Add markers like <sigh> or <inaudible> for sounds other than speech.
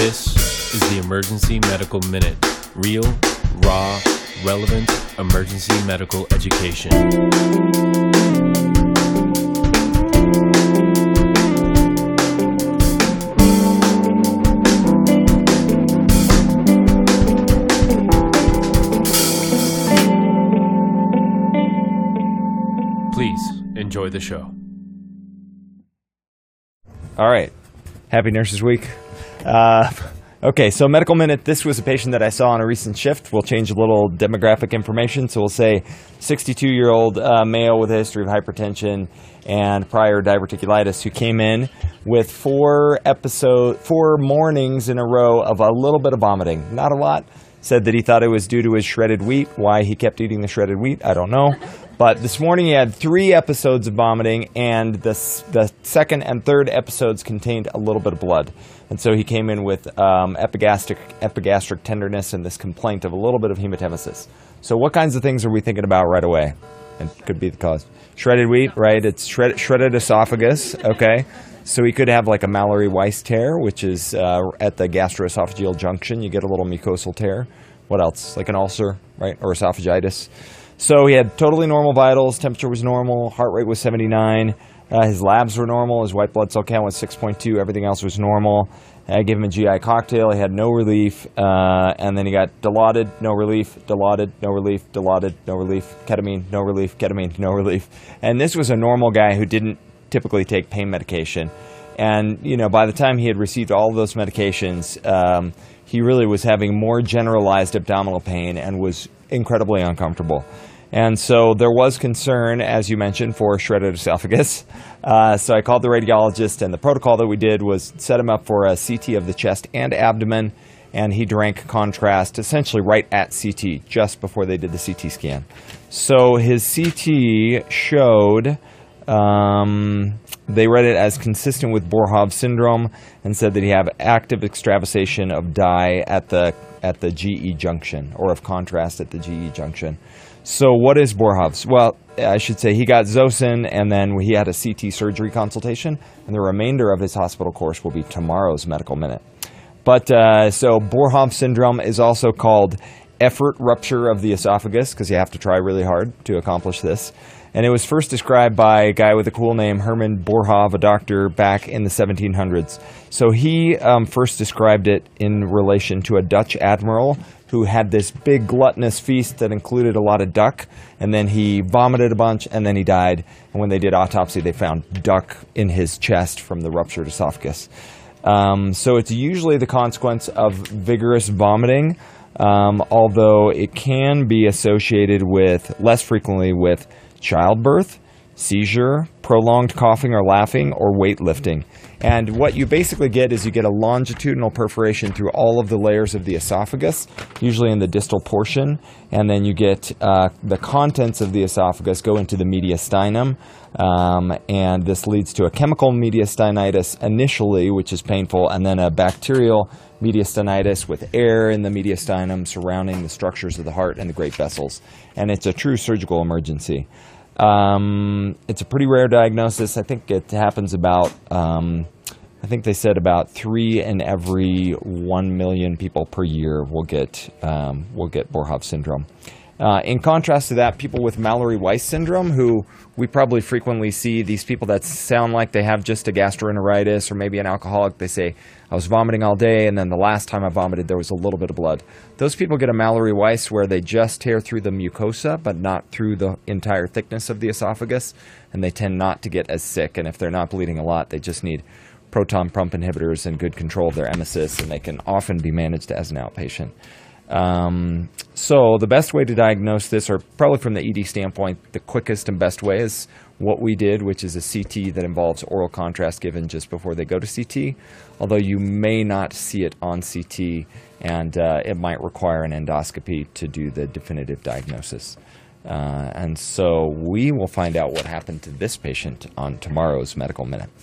This is the Emergency Medical Minute. Real, raw, relevant emergency medical education. Please enjoy the show. All right. Happy Nurses Week. Uh, <laughs> okay, so medical minute. This was a patient that I saw on a recent shift. We'll change a little demographic information. So we'll say 62 year old uh, male with a history of hypertension and prior diverticulitis who came in with four episode, four mornings in a row of a little bit of vomiting. Not a lot. Said that he thought it was due to his shredded wheat. Why he kept eating the shredded wheat, I don't know. But this morning he had three episodes of vomiting, and the, the second and third episodes contained a little bit of blood. And so he came in with um, epigastric, epigastric tenderness and this complaint of a little bit of hematemesis. So, what kinds of things are we thinking about right away? And could be the cause. Shredded wheat, right? It's shred, shredded esophagus, okay? So he could have like a Mallory Weiss tear, which is uh, at the gastroesophageal junction. You get a little mucosal tear. What else? Like an ulcer, right? Or esophagitis. So he had totally normal vitals. Temperature was normal. Heart rate was 79. Uh, his labs were normal. His white blood cell count was 6.2. Everything else was normal. I gave him a GI cocktail. He had no relief. Uh, and then he got dilaudid, no relief, dilaudid, no relief, dilaudid, no relief, ketamine, no relief, ketamine, no relief. And this was a normal guy who didn't typically take pain medication. And, you know, by the time he had received all of those medications, um, he really was having more generalized abdominal pain and was incredibly uncomfortable. And so there was concern, as you mentioned, for shredded esophagus. Uh, so I called the radiologist, and the protocol that we did was set him up for a CT of the chest and abdomen, and he drank contrast essentially right at CT, just before they did the CT scan. So his CT showed um, they read it as consistent with Boerhaave syndrome and said that he had active extravasation of dye at the at the GE junction or of contrast at the GE junction. So what is Boerhaave's? Well, I should say he got Zosyn, and then he had a CT surgery consultation, and the remainder of his hospital course will be tomorrow's medical minute. But uh, so Boerhaave syndrome is also called effort rupture of the esophagus because you have to try really hard to accomplish this. And it was first described by a guy with a cool name, Herman Boerhaave, a doctor back in the 1700s. So he um, first described it in relation to a Dutch admiral who had this big gluttonous feast that included a lot of duck, and then he vomited a bunch, and then he died. And when they did autopsy, they found duck in his chest from the ruptured esophagus. Um, so it's usually the consequence of vigorous vomiting, um, although it can be associated with less frequently with childbirth, seizure, prolonged coughing or laughing, or weightlifting. And what you basically get is you get a longitudinal perforation through all of the layers of the esophagus, usually in the distal portion, and then you get uh, the contents of the esophagus go into the mediastinum, um, and this leads to a chemical mediastinitis initially, which is painful, and then a bacterial mediastinitis with air in the mediastinum surrounding the structures of the heart and the great vessels. And it's a true surgical emergency. Um, it's a pretty rare diagnosis. I think it happens about, um, I think they said about three in every one million people per year will get um, will get Boerhaave syndrome. Uh, in contrast to that, people with Mallory Weiss syndrome, who we probably frequently see, these people that sound like they have just a gastroenteritis or maybe an alcoholic, they say, I was vomiting all day, and then the last time I vomited, there was a little bit of blood. Those people get a Mallory Weiss where they just tear through the mucosa, but not through the entire thickness of the esophagus, and they tend not to get as sick. And if they're not bleeding a lot, they just need proton pump inhibitors and good control of their emesis, and they can often be managed as an outpatient. Um, so the best way to diagnose this, or probably from the ED standpoint, the quickest and best way is what we did, which is a CT that involves oral contrast given just before they go to CT. Although you may not see it on CT, and uh, it might require an endoscopy to do the definitive diagnosis. Uh, and so we will find out what happened to this patient on tomorrow's medical minute.